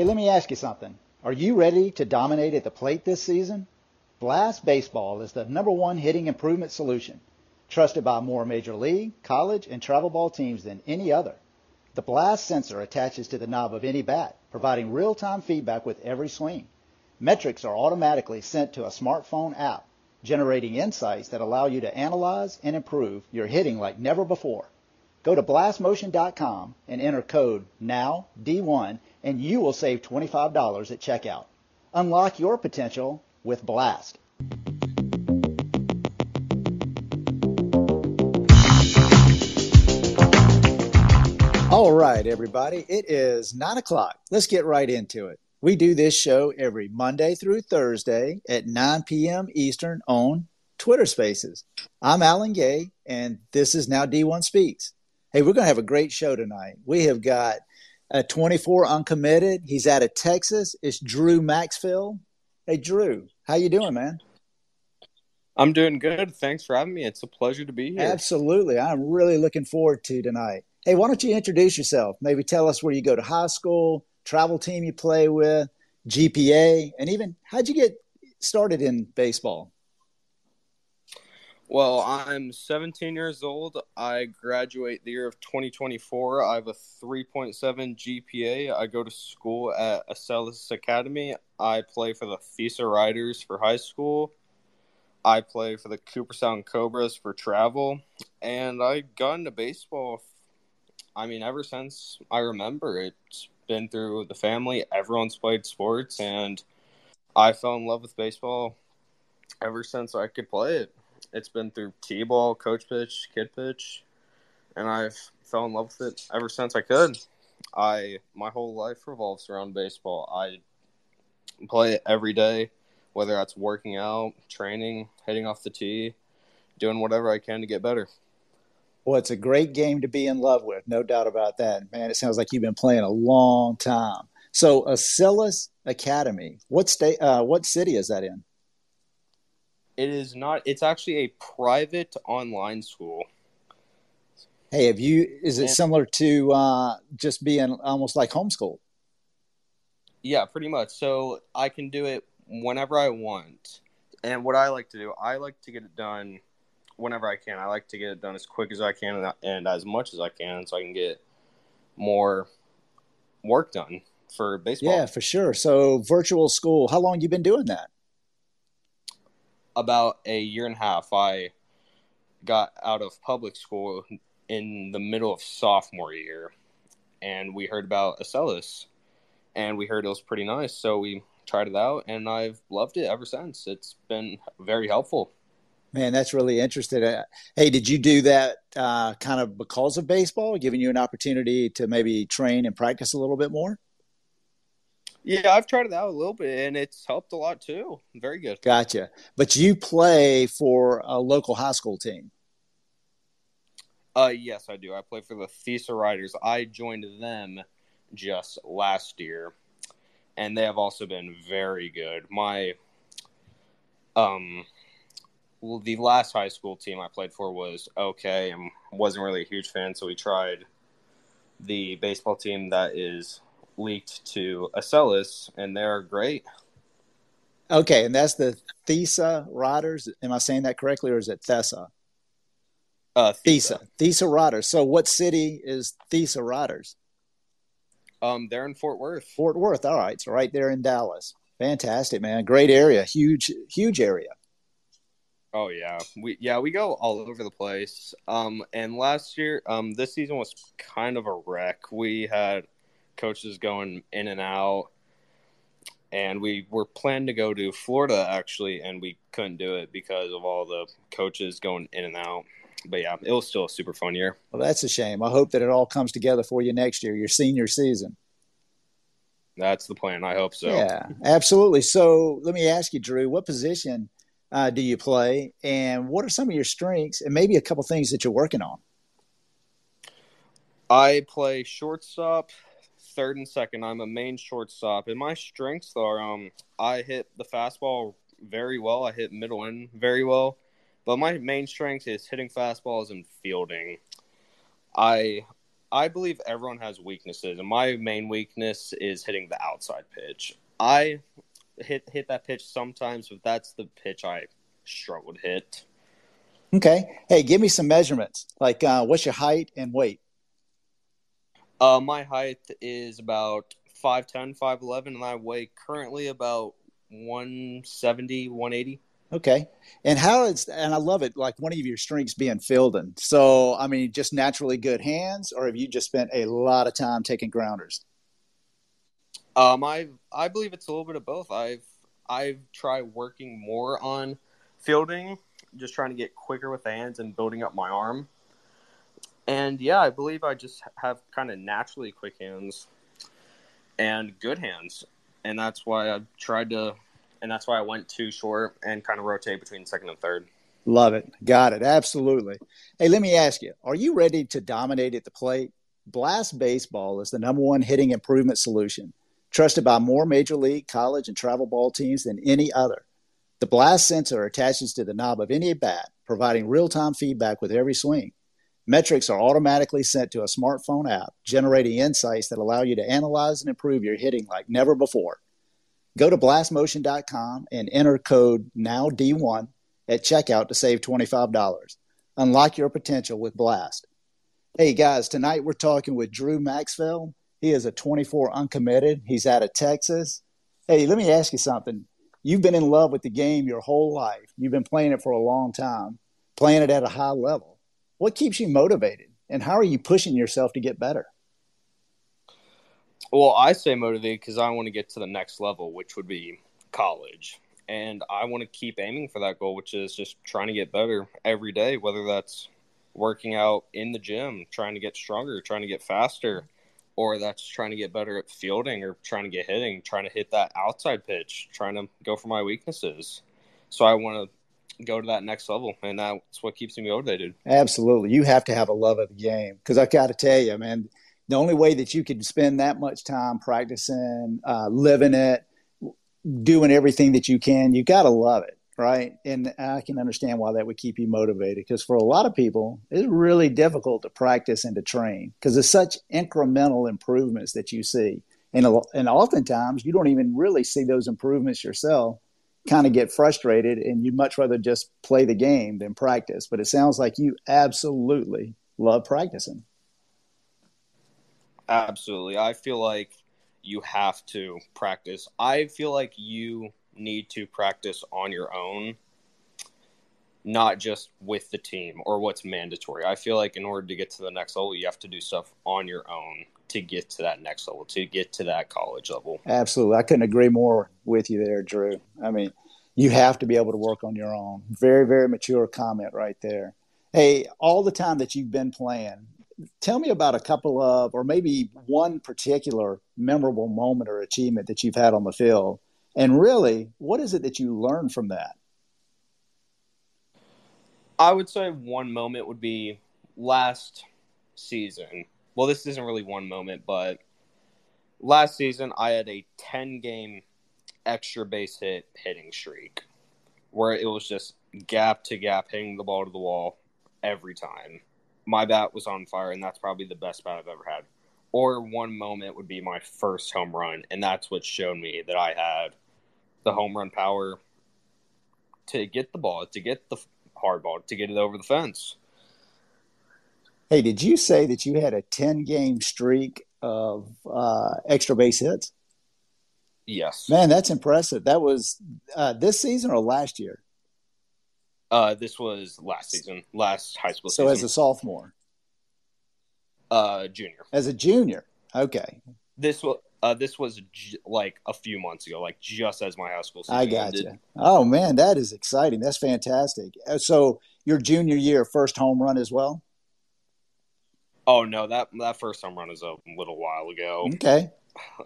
Hey, let me ask you something. Are you ready to dominate at the plate this season? Blast Baseball is the number one hitting improvement solution, trusted by more major league, college, and travel ball teams than any other. The Blast sensor attaches to the knob of any bat, providing real-time feedback with every swing. Metrics are automatically sent to a smartphone app, generating insights that allow you to analyze and improve your hitting like never before. Go to blastmotion.com and enter code NOW-D1 and you will save $25 at checkout. Unlock your potential with Blast. All right, everybody. It is nine o'clock. Let's get right into it. We do this show every Monday through Thursday at 9 p.m. Eastern on Twitter Spaces. I'm Alan Gay, and this is Now D1 Speaks. Hey, we're going to have a great show tonight. We have got a 24 uncommitted. He's out of Texas. It's Drew Maxfield. Hey, Drew, how you doing, man? I'm doing good. Thanks for having me. It's a pleasure to be here. Absolutely. I'm really looking forward to tonight. Hey, why don't you introduce yourself? Maybe tell us where you go to high school, travel team you play with, GPA, and even how'd you get started in baseball? Well, I'm 17 years old. I graduate the year of 2024. I have a 3.7 GPA. I go to school at Acellus Academy. I play for the Thesa Riders for high school. I play for the Cooperstown Cobras for travel. And I got into baseball, I mean, ever since I remember. It's been through the family. Everyone's played sports. And I fell in love with baseball ever since I could play it it's been through t-ball, coach pitch, kid pitch, and I've fell in love with it ever since I could. I my whole life revolves around baseball. I play it every day, whether that's working out, training, hitting off the tee, doing whatever I can to get better. Well, it's a great game to be in love with, no doubt about that. Man, it sounds like you've been playing a long time. So, Acellus Academy, what state? Uh, what city is that in? It is not. It's actually a private online school. Hey, have you? Is it and, similar to uh, just being almost like homeschool? Yeah, pretty much. So I can do it whenever I want. And what I like to do, I like to get it done whenever I can. I like to get it done as quick as I can and, and as much as I can, so I can get more work done for baseball. Yeah, for sure. So virtual school. How long you been doing that? About a year and a half, I got out of public school in the middle of sophomore year, and we heard about Acellus, and we heard it was pretty nice, so we tried it out, and I've loved it ever since. It's been very helpful. Man, that's really interesting. Uh, hey, did you do that uh, kind of because of baseball, giving you an opportunity to maybe train and practice a little bit more? Yeah, I've tried it out a little bit, and it's helped a lot too. Very good. Gotcha. But you play for a local high school team. Uh, yes, I do. I play for the Thesa Riders. I joined them just last year, and they have also been very good. My, um, well, the last high school team I played for was okay, and wasn't really a huge fan. So we tried the baseball team that is leaked to Acellus, and they're great. Okay, and that's the Thesa Riders. Am I saying that correctly, or is it Thesa? Uh, Thesa. Thesa Riders. So, what city is Thesa Riders? Um, they're in Fort Worth. Fort Worth. All right, so right there in Dallas. Fantastic, man. Great area. Huge, huge area. Oh yeah, we yeah we go all over the place. Um, and last year, um, this season was kind of a wreck. We had coaches going in and out. And we were planning to go to Florida actually, and we couldn't do it because of all the coaches going in and out. But yeah, it was still a super fun year. Well, that's a shame. I hope that it all comes together for you next year, your senior season. That's the plan. I hope so. Yeah, absolutely. So let me ask you, Drew, what position uh, do you play, and what are some of your strengths, and maybe a couple things that you're working on? I play shortstop, third and second. I'm a main shortstop, and my strengths are um I hit the fastball very well. I hit middle end very well, but my main strength is hitting fastballs and fielding. I I believe everyone has weaknesses, and my main weakness is hitting the outside pitch. I hit hit that pitch sometimes, but that's the pitch I struggle to hit. Okay. Hey, give me some measurements. Like, uh, what's your height and weight? Uh, my height is about 5'10", 5'11", and I weigh currently about 170, 180. Okay. And how is and I love it like one of your strengths being fielding. So I mean just naturally good hands or have you just spent a lot of time taking grounders? Um I I believe it's a little bit of both. I've I've tried working more on fielding, just trying to get quicker with the hands and building up my arm. And yeah, I believe I just have kind of naturally quick hands and good hands. And that's why I've tried to and that's why I went too short and kind of rotate between second and third. Love it. Got it. Absolutely. Hey, let me ask you are you ready to dominate at the plate? Blast Baseball is the number one hitting improvement solution, trusted by more major league, college, and travel ball teams than any other. The Blast sensor attaches to the knob of any bat, providing real time feedback with every swing. Metrics are automatically sent to a smartphone app, generating insights that allow you to analyze and improve your hitting like never before. Go to blastmotion.com and enter code NOWD1 at checkout to save $25. Unlock your potential with Blast. Hey guys, tonight we're talking with Drew Maxfield. He is a 24 uncommitted. He's out of Texas. Hey, let me ask you something. You've been in love with the game your whole life. You've been playing it for a long time, playing it at a high level. What keeps you motivated? And how are you pushing yourself to get better? Well, I say motivated because I want to get to the next level, which would be college. And I want to keep aiming for that goal, which is just trying to get better every day, whether that's working out in the gym, trying to get stronger, trying to get faster, or that's trying to get better at fielding or trying to get hitting, trying to hit that outside pitch, trying to go for my weaknesses. So I want to go to that next level, and that's what keeps me motivated. Absolutely. You have to have a love of the game because I got to tell you, man, the only way that you can spend that much time practicing, uh, living it, doing everything that you can, you got to love it, right? And I can understand why that would keep you motivated because for a lot of people, it's really difficult to practice and to train because there's such incremental improvements that you see. And, and oftentimes you don't even really see those improvements yourself kind of get frustrated and you'd much rather just play the game than practice. But it sounds like you absolutely love practicing. Absolutely. I feel like you have to practice. I feel like you need to practice on your own, not just with the team or what's mandatory. I feel like in order to get to the next level, you have to do stuff on your own to get to that next level, to get to that college level. Absolutely. I couldn't agree more with you there, Drew. I mean, you have to be able to work on your own. Very, very mature comment right there. Hey, all the time that you've been playing, tell me about a couple of, or maybe one particular memorable moment or achievement that you've had on the field. And really, what is it that you learned from that? I would say one moment would be last season. Well, this isn't really one moment, but last season I had a 10 game extra base hit hitting streak where it was just gap to gap hitting the ball to the wall every time my bat was on fire, and that's probably the best bat I've ever had. Or one moment would be my first home run, and that's what showed me that I had the home run power to get the ball, to get the hard ball, to get it over the fence. Hey, did you say that you had a 10 game streak of uh, extra base hits? Yes. Man, that's impressive. That was uh, this season or last year? Uh, this was last season, last high school. Season. So season. as a sophomore, uh, junior. As a junior, okay. This was uh, this was j- like a few months ago, like just as my high school season I got ended. you. Oh man, that is exciting. That's fantastic. Uh, so your junior year, first home run as well. Oh no, that that first home run is a little while ago. Okay.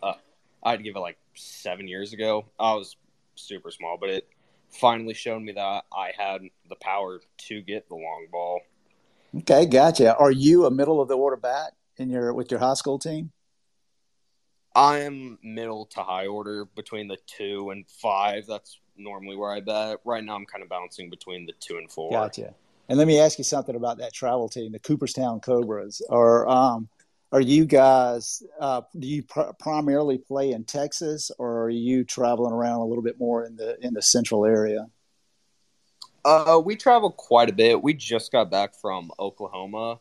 Uh, I'd give it like seven years ago. I was super small, but it finally showed me that I had the power to get the long ball. Okay, gotcha. Are you a middle of the order bat in your with your high school team? I am middle to high order between the two and five. That's normally where I bet. Right now, I'm kind of bouncing between the two and four. Gotcha. And let me ask you something about that travel team, the Cooperstown Cobras. Are um, are you guys? Uh, do you pr- primarily play in Texas, or are you traveling around a little bit more in the in the central area? Uh, we travel quite a bit. We just got back from Oklahoma,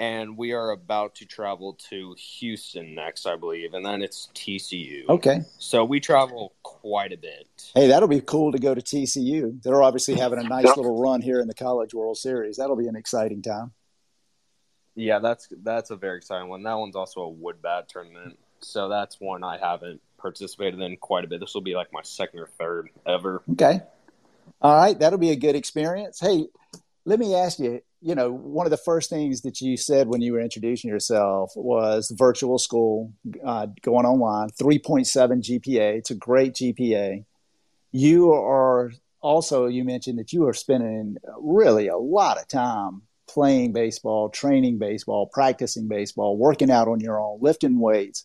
and we are about to travel to Houston next, I believe, and then it's TCU. Okay. So we travel quite a bit. Hey, that'll be cool to go to TCU. They're obviously having a nice little run here in the College World Series. That'll be an exciting time. Yeah, that's that's a very exciting one. That one's also a wood bat tournament, so that's one I haven't participated in quite a bit. This will be like my second or third ever. Okay. All right, that'll be a good experience. Hey, let me ask you, you know, one of the first things that you said when you were introducing yourself was virtual school, uh, going online, 3.7 GPA. It's a great GPA. You are also, you mentioned that you are spending really a lot of time playing baseball, training baseball, practicing baseball, working out on your own, lifting weights.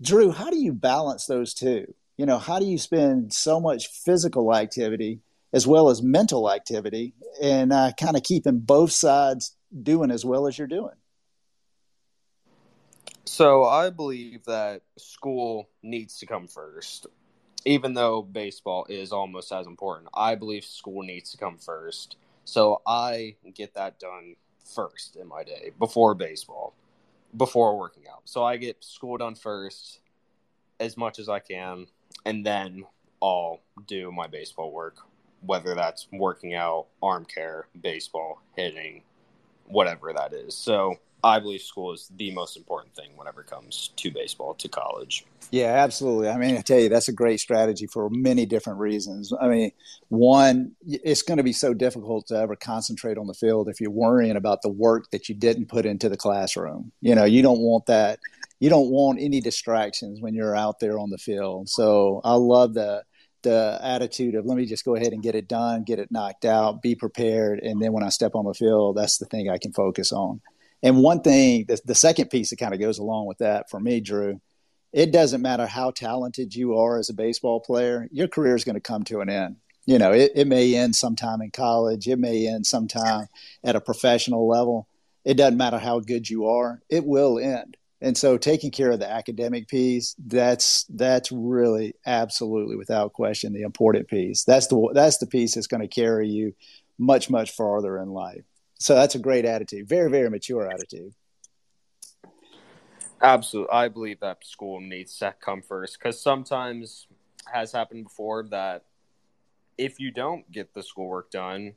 Drew, how do you balance those two? You know, how do you spend so much physical activity as well as mental activity and uh, kind of keeping both sides doing as well as you're doing? So I believe that school needs to come first. Even though baseball is almost as important, I believe school needs to come first. So I get that done first in my day before baseball, before working out. So I get school done first as much as I can, and then I'll do my baseball work whether that's working out, arm care, baseball, hitting, whatever that is. So I believe school is the most important thing whenever it comes to baseball, to college. Yeah, absolutely. I mean, I tell you, that's a great strategy for many different reasons. I mean, one, it's going to be so difficult to ever concentrate on the field if you're worrying about the work that you didn't put into the classroom. You know, you don't want that. You don't want any distractions when you're out there on the field. So I love the the attitude of let me just go ahead and get it done, get it knocked out, be prepared, and then when I step on the field, that's the thing I can focus on. And one thing, the, the second piece that kind of goes along with that for me, Drew, it doesn't matter how talented you are as a baseball player, your career is going to come to an end. You know, it, it may end sometime in college, it may end sometime at a professional level. It doesn't matter how good you are, it will end. And so taking care of the academic piece, that's that's really absolutely without question the important piece. That's the that's the piece that's going to carry you much much farther in life. So that's a great attitude. Very very mature attitude. Absolutely. I believe that school needs to come first cuz sometimes has happened before that if you don't get the schoolwork done,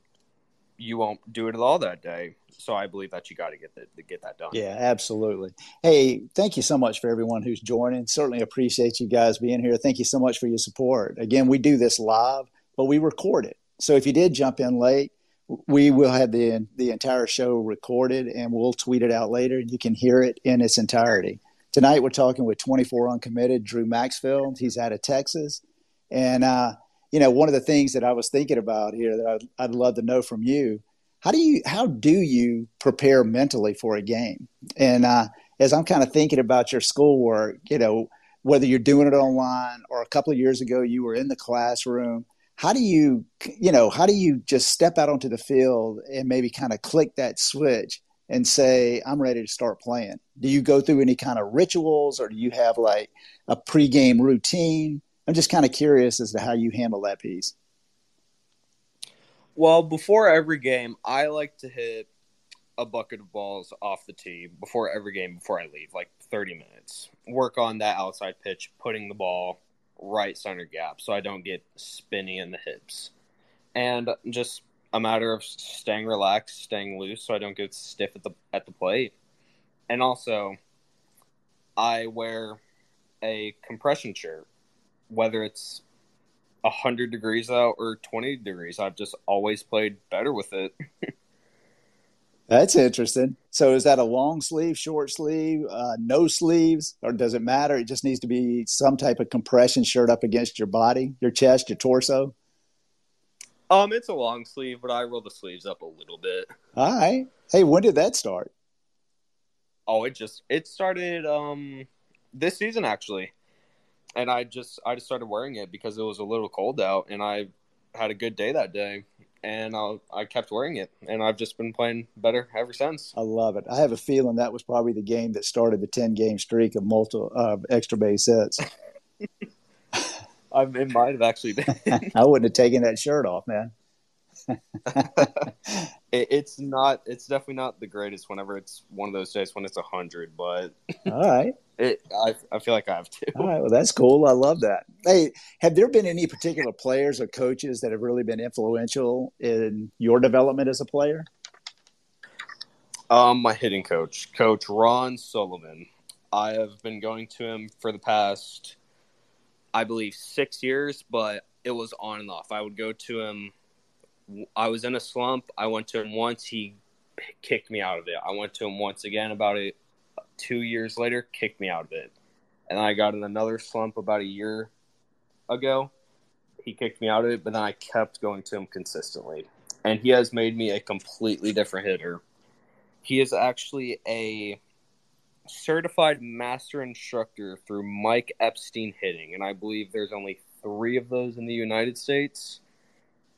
you won't do it at all that day. So I believe that you got to get that get that done. Yeah, absolutely. Hey, thank you so much for everyone who's joining. Certainly appreciate you guys being here. Thank you so much for your support. Again, we do this live, but we record it. So if you did jump in late, we will have the the entire show recorded and we'll tweet it out later. You can hear it in its entirety. Tonight we're talking with 24 uncommitted Drew Maxfield. He's out of Texas, and uh, you know, one of the things that I was thinking about here that I'd, I'd love to know from you, how do you how do you prepare mentally for a game? And uh, as I'm kind of thinking about your schoolwork, you know, whether you're doing it online or a couple of years ago you were in the classroom, how do you you know how do you just step out onto the field and maybe kind of click that switch and say i'm ready to start playing do you go through any kind of rituals or do you have like a pregame routine I'm just kind of curious as to how you handle that piece. Well, before every game, I like to hit a bucket of balls off the tee before every game before I leave, like 30 minutes. Work on that outside pitch, putting the ball right center gap so I don't get spinny in the hips. And just a matter of staying relaxed, staying loose so I don't get stiff at the at the plate. And also I wear a compression shirt whether it's 100 degrees out or 20 degrees. I've just always played better with it. That's interesting. So is that a long sleeve, short sleeve, uh, no sleeves, or does it matter? It just needs to be some type of compression shirt up against your body, your chest, your torso. Um, it's a long sleeve, but I roll the sleeves up a little bit. All right. Hey, when did that start? Oh, it just it started um this season actually and I just I just started wearing it because it was a little cold out, and I had a good day that day, and I, I kept wearing it, and I've just been playing better ever since. I love it. I have a feeling that was probably the game that started the ten game streak of multiple uh, extra base hits. I, it might have actually been. I wouldn't have taken that shirt off, man. it, it's not. It's definitely not the greatest. Whenever it's one of those days when it's a hundred, but all right. It, I, I feel like I have to. All right, well, that's cool. I love that. Hey, have there been any particular players or coaches that have really been influential in your development as a player? Um, my hitting coach, Coach Ron Sullivan. I have been going to him for the past, I believe, six years, but it was on and off. I would go to him. I was in a slump. I went to him once. He kicked me out of it. I went to him once again about it two years later, kicked me out of it. And I got in another slump about a year ago. He kicked me out of it, but then I kept going to him consistently. And he has made me a completely different hitter. He is actually a certified master instructor through Mike Epstein Hitting, and I believe there's only three of those in the United States.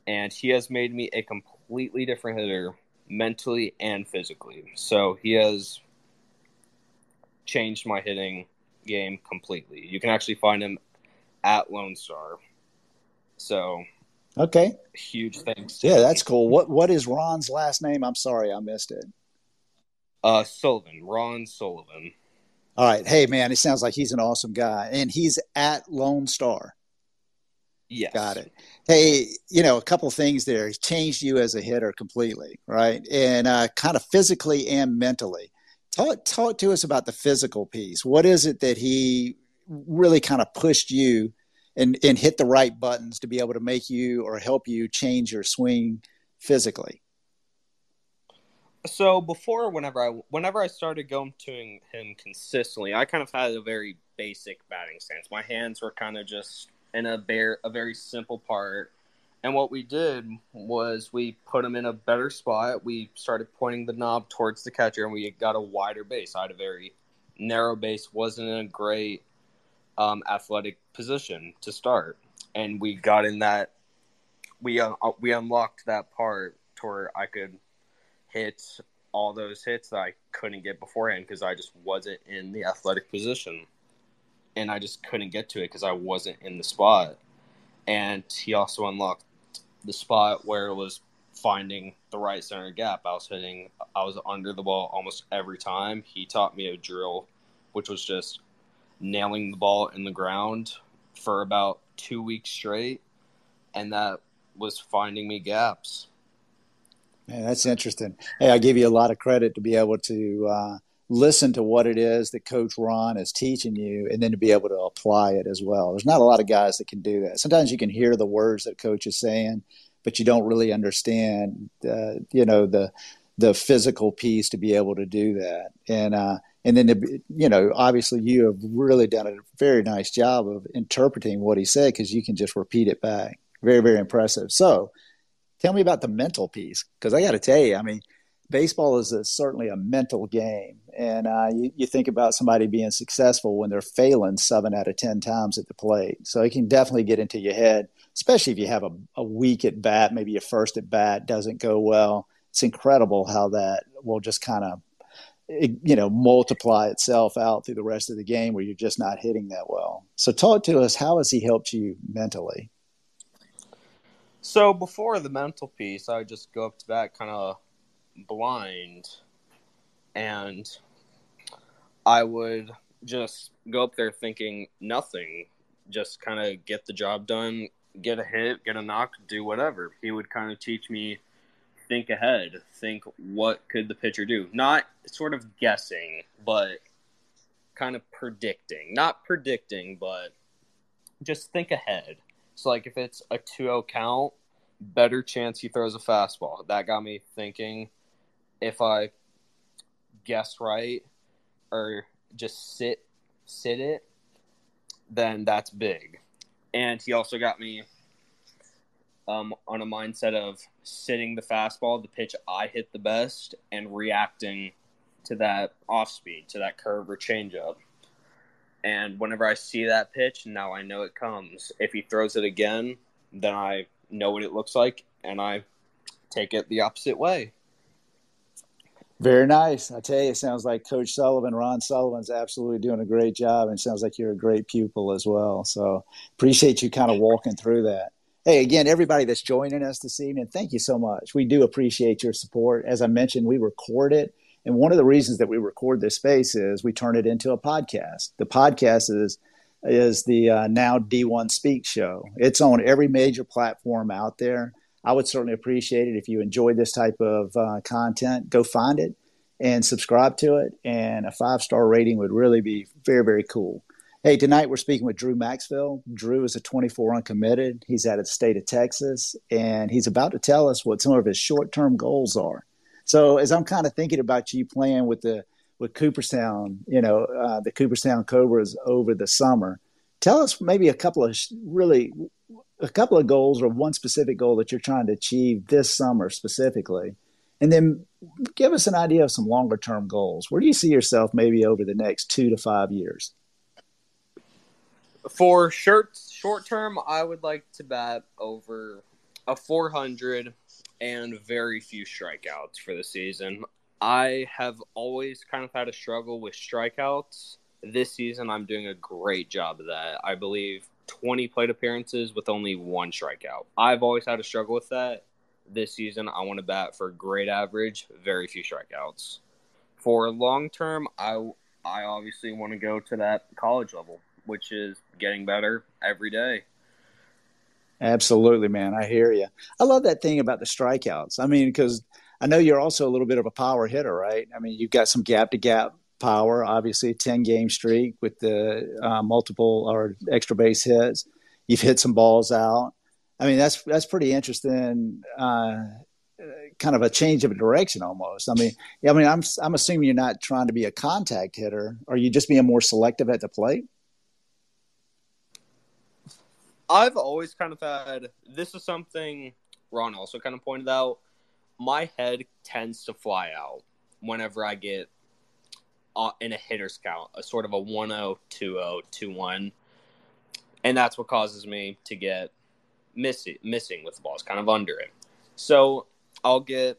And he has made me a completely different hitter mentally and physically. So he has changed my hitting game completely. You can actually find him at Lone Star. So, okay, huge thanks. Yeah, that's cool. What what is Ron's last name? I'm sorry, I missed it. Uh, Sullivan, Ron Sullivan. All right, hey man, it sounds like he's an awesome guy, and he's at Lone Star. Yes. Got it. Hey, you know, a couple things there. He's changed you as a hitter completely, right? And uh, kind of physically and mentally. Talk, talk to us about the physical piece. What is it that he really kind of pushed you and, and hit the right buttons to be able to make you or help you change your swing physically? So before, whenever I whenever I started going to him consistently, I kind of had a very basic batting stance. My hands were kind of just in a bare a very simple part and what we did was we put him in a better spot. We started pointing the knob towards the catcher, and we got a wider base. I had a very narrow base, wasn't in a great um, athletic position to start, and we got in that. We uh, we unlocked that part to where I could hit all those hits that I couldn't get beforehand because I just wasn't in the athletic position, and I just couldn't get to it because I wasn't in the spot. And he also unlocked the spot where it was finding the right center gap. I was hitting, I was under the ball almost every time. He taught me a drill, which was just nailing the ball in the ground for about two weeks straight, and that was finding me gaps. Man, that's interesting. Hey, I give you a lot of credit to be able to uh, listen to what it is that Coach Ron is teaching you, and then to be able to apply it as well. There's not a lot of guys that can do that. Sometimes you can hear the words that Coach is saying, but you don't really understand, uh, you know, the the physical piece to be able to do that. And uh, and then to, you know, obviously you have really done a very nice job of interpreting what he said because you can just repeat it back. Very very impressive. So, tell me about the mental piece because I got to tell you, I mean baseball is a, certainly a mental game. And uh, you, you, think about somebody being successful when they're failing seven out of 10 times at the plate. So it can definitely get into your head especially if you have a, a week at bat, maybe your first at bat doesn't go well. It's incredible how that will just kind of you know multiply itself out through the rest of the game where you're just not hitting that well. So talk to us. How has he helped you mentally? So before the mental piece, I would just go up to bat kind of blind, and I would just go up there thinking nothing, just kind of get the job done, get a hit, get a knock, do whatever. He would kind of teach me think ahead, think what could the pitcher do. Not sort of guessing, but kind of predicting. Not predicting, but just think ahead. So like if it's a 2-0 count, better chance he throws a fastball. That got me thinking if I guess right or just sit sit it, then that's big and he also got me um, on a mindset of sitting the fastball, the pitch I hit the best, and reacting to that off speed, to that curve or changeup. And whenever I see that pitch, now I know it comes. If he throws it again, then I know what it looks like, and I take it the opposite way. Very nice. I tell you, it sounds like Coach Sullivan, Ron Sullivan's absolutely doing a great job, and sounds like you're a great pupil as well. So appreciate you kind of walking through that. Hey, again, everybody that's joining us this evening, thank you so much. We do appreciate your support. As I mentioned, we record it. And one of the reasons that we record this space is we turn it into a podcast. The podcast is is the uh, now D1 Speak show. It's on every major platform out there. I would certainly appreciate it if you enjoy this type of uh, content. Go find it and subscribe to it. And a five star rating would really be very, very cool. Hey, tonight we're speaking with Drew Maxfield. Drew is a 24 uncommitted. He's out of the state of Texas, and he's about to tell us what some of his short term goals are. So, as I'm kind of thinking about you playing with the with Cooperstown, you know, uh, the Cooperstown Cobras over the summer, tell us maybe a couple of really a couple of goals or one specific goal that you're trying to achieve this summer specifically. And then give us an idea of some longer term goals. Where do you see yourself maybe over the next two to five years? For short short term i would like to bat over a 400 and very few strikeouts for the season. I have always kind of had a struggle with strikeouts. This season i'm doing a great job of that. I believe 20 plate appearances with only one strikeout. I've always had a struggle with that. This season, I want to bat for great average, very few strikeouts. For long term, I I obviously want to go to that college level, which is getting better every day. Absolutely, man. I hear you. I love that thing about the strikeouts. I mean, because I know you're also a little bit of a power hitter, right? I mean, you've got some gap to gap power, obviously, 10 game streak with the uh, multiple or extra base hits. You've hit some balls out. I mean, that's that's pretty interesting. Uh, kind of a change of direction almost. I mean, I mean, I'm I'm assuming you're not trying to be a contact hitter. Are you just being more selective at the plate? I've always kind of had this is something Ron also kind of pointed out. My head tends to fly out whenever I get Uh, in a hitter's count, a sort of a 1 0, 2 0, 2 1. And that's what causes me to get missing, missing with the balls, kind of under it. So I'll get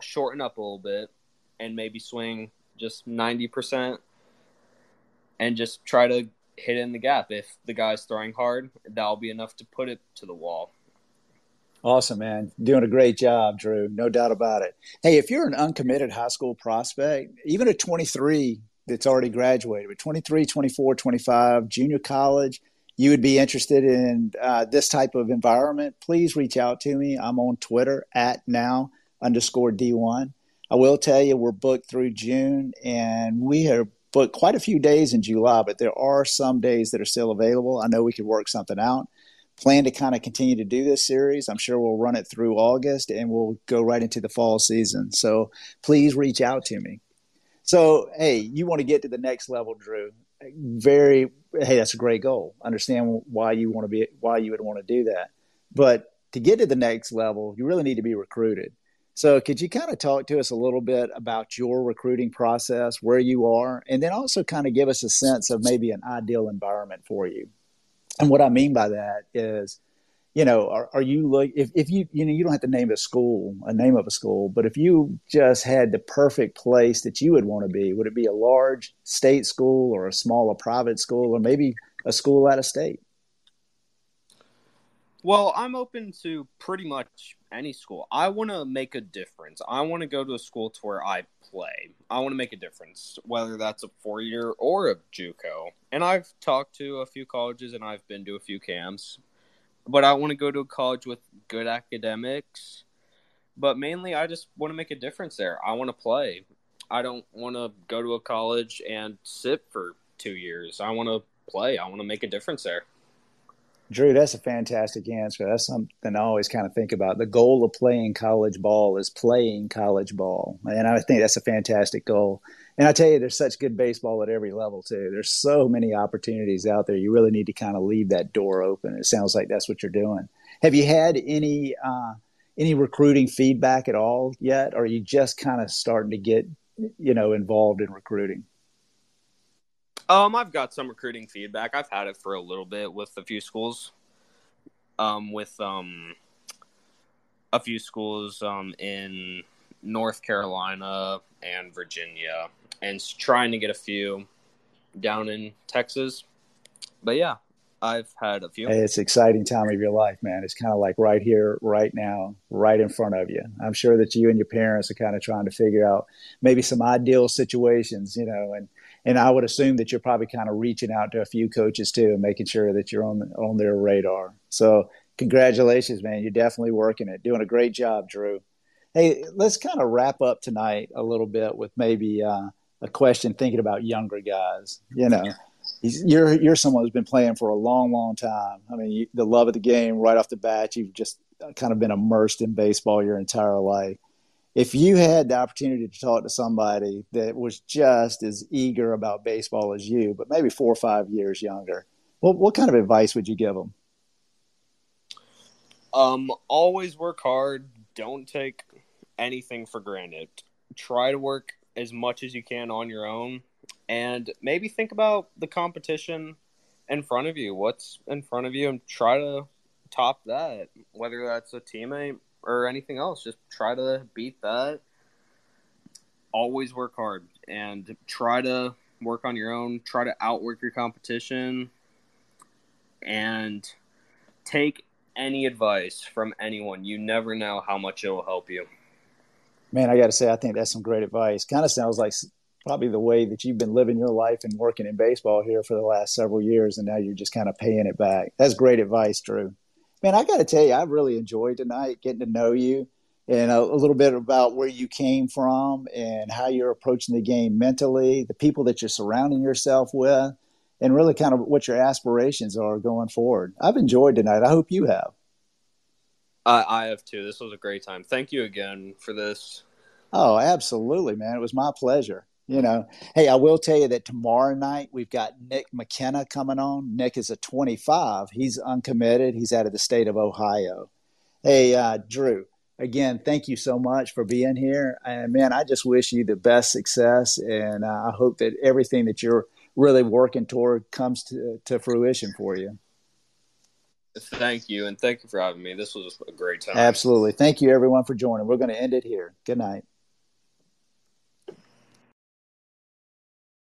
shorten up a little bit and maybe swing just 90% and just try to hit in the gap. If the guy's throwing hard, that'll be enough to put it to the wall. Awesome, man. Doing a great job, Drew. No doubt about it. Hey, if you're an uncommitted high school prospect, even at 23 that's already graduated, but 23, 24, 25, junior college, you would be interested in uh, this type of environment, please reach out to me. I'm on Twitter at now underscore D1. I will tell you, we're booked through June and we have booked quite a few days in July, but there are some days that are still available. I know we could work something out plan to kind of continue to do this series. I'm sure we'll run it through August and we'll go right into the fall season. So please reach out to me. So, hey, you want to get to the next level, Drew. Very, hey, that's a great goal. Understand why you want to be, why you would want to do that. But to get to the next level, you really need to be recruited. So, could you kind of talk to us a little bit about your recruiting process, where you are, and then also kind of give us a sense of maybe an ideal environment for you? And what I mean by that is, you know, are, are you look if, if you you know you don't have to name a school, a name of a school, but if you just had the perfect place that you would want to be, would it be a large state school or a smaller private school or maybe a school out of state? Well, I'm open to pretty much any school. I want to make a difference. I want to go to a school to where I play. I want to make a difference, whether that's a four year or a JUCO. And I've talked to a few colleges and I've been to a few camps, but I want to go to a college with good academics. But mainly, I just want to make a difference there. I want to play. I don't want to go to a college and sit for two years. I want to play. I want to make a difference there. Drew, that's a fantastic answer. That's something I always kind of think about. The goal of playing college ball is playing college ball. And I think that's a fantastic goal. And I tell you, there's such good baseball at every level, too. There's so many opportunities out there. You really need to kind of leave that door open. It sounds like that's what you're doing. Have you had any uh, any recruiting feedback at all yet? Or are you just kind of starting to get, you know, involved in recruiting? Um, I've got some recruiting feedback. I've had it for a little bit with a few schools. Um, with um, a few schools um, in North Carolina and Virginia, and trying to get a few down in Texas. But yeah, I've had a few. Hey, it's exciting time of your life, man. It's kind of like right here, right now, right in front of you. I'm sure that you and your parents are kind of trying to figure out maybe some ideal situations, you know, and and I would assume that you're probably kind of reaching out to a few coaches too and making sure that you're on on their radar. So congratulations, man. You're definitely working it, doing a great job, Drew. Hey, let's kind of wrap up tonight a little bit with maybe uh, a question thinking about younger guys. You know, you're you're someone who's been playing for a long, long time. I mean, you, the love of the game right off the bat. You've just kind of been immersed in baseball your entire life. If you had the opportunity to talk to somebody that was just as eager about baseball as you, but maybe four or five years younger, what what kind of advice would you give them? Um, always work hard. Don't take anything for granted. Try to work as much as you can on your own and maybe think about the competition in front of you. What's in front of you and try to top that, whether that's a teammate or anything else. Just try to beat that. Always work hard and try to work on your own. Try to outwork your competition and take any advice from anyone. You never know how much it will help you. Man, I got to say, I think that's some great advice. Kind of sounds like probably the way that you've been living your life and working in baseball here for the last several years, and now you're just kind of paying it back. That's great advice, Drew. Man, I got to tell you, I really enjoyed tonight getting to know you and a, a, little bit about where you came from and how you're approaching the game mentally, the people that you're surrounding yourself with, and really kind of what your aspirations are going forward. I've enjoyed tonight. I hope you have. I, I have too. This was a great time. Thank you again for this. Oh, absolutely, man. It was my pleasure you know, hey, I will tell you that tomorrow night we've got Nick McKenna coming on. Nick is a 25. He's uncommitted. He's out of the state of Ohio. Hey, uh, Drew, again, thank you so much for being here. And man, I just wish you the best success. And uh, I hope that everything that you're really working toward comes to, to fruition for you. Thank you. And thank you for having me. This was a great time. Absolutely. Thank you, everyone, for joining. We're going to end it here. Good night.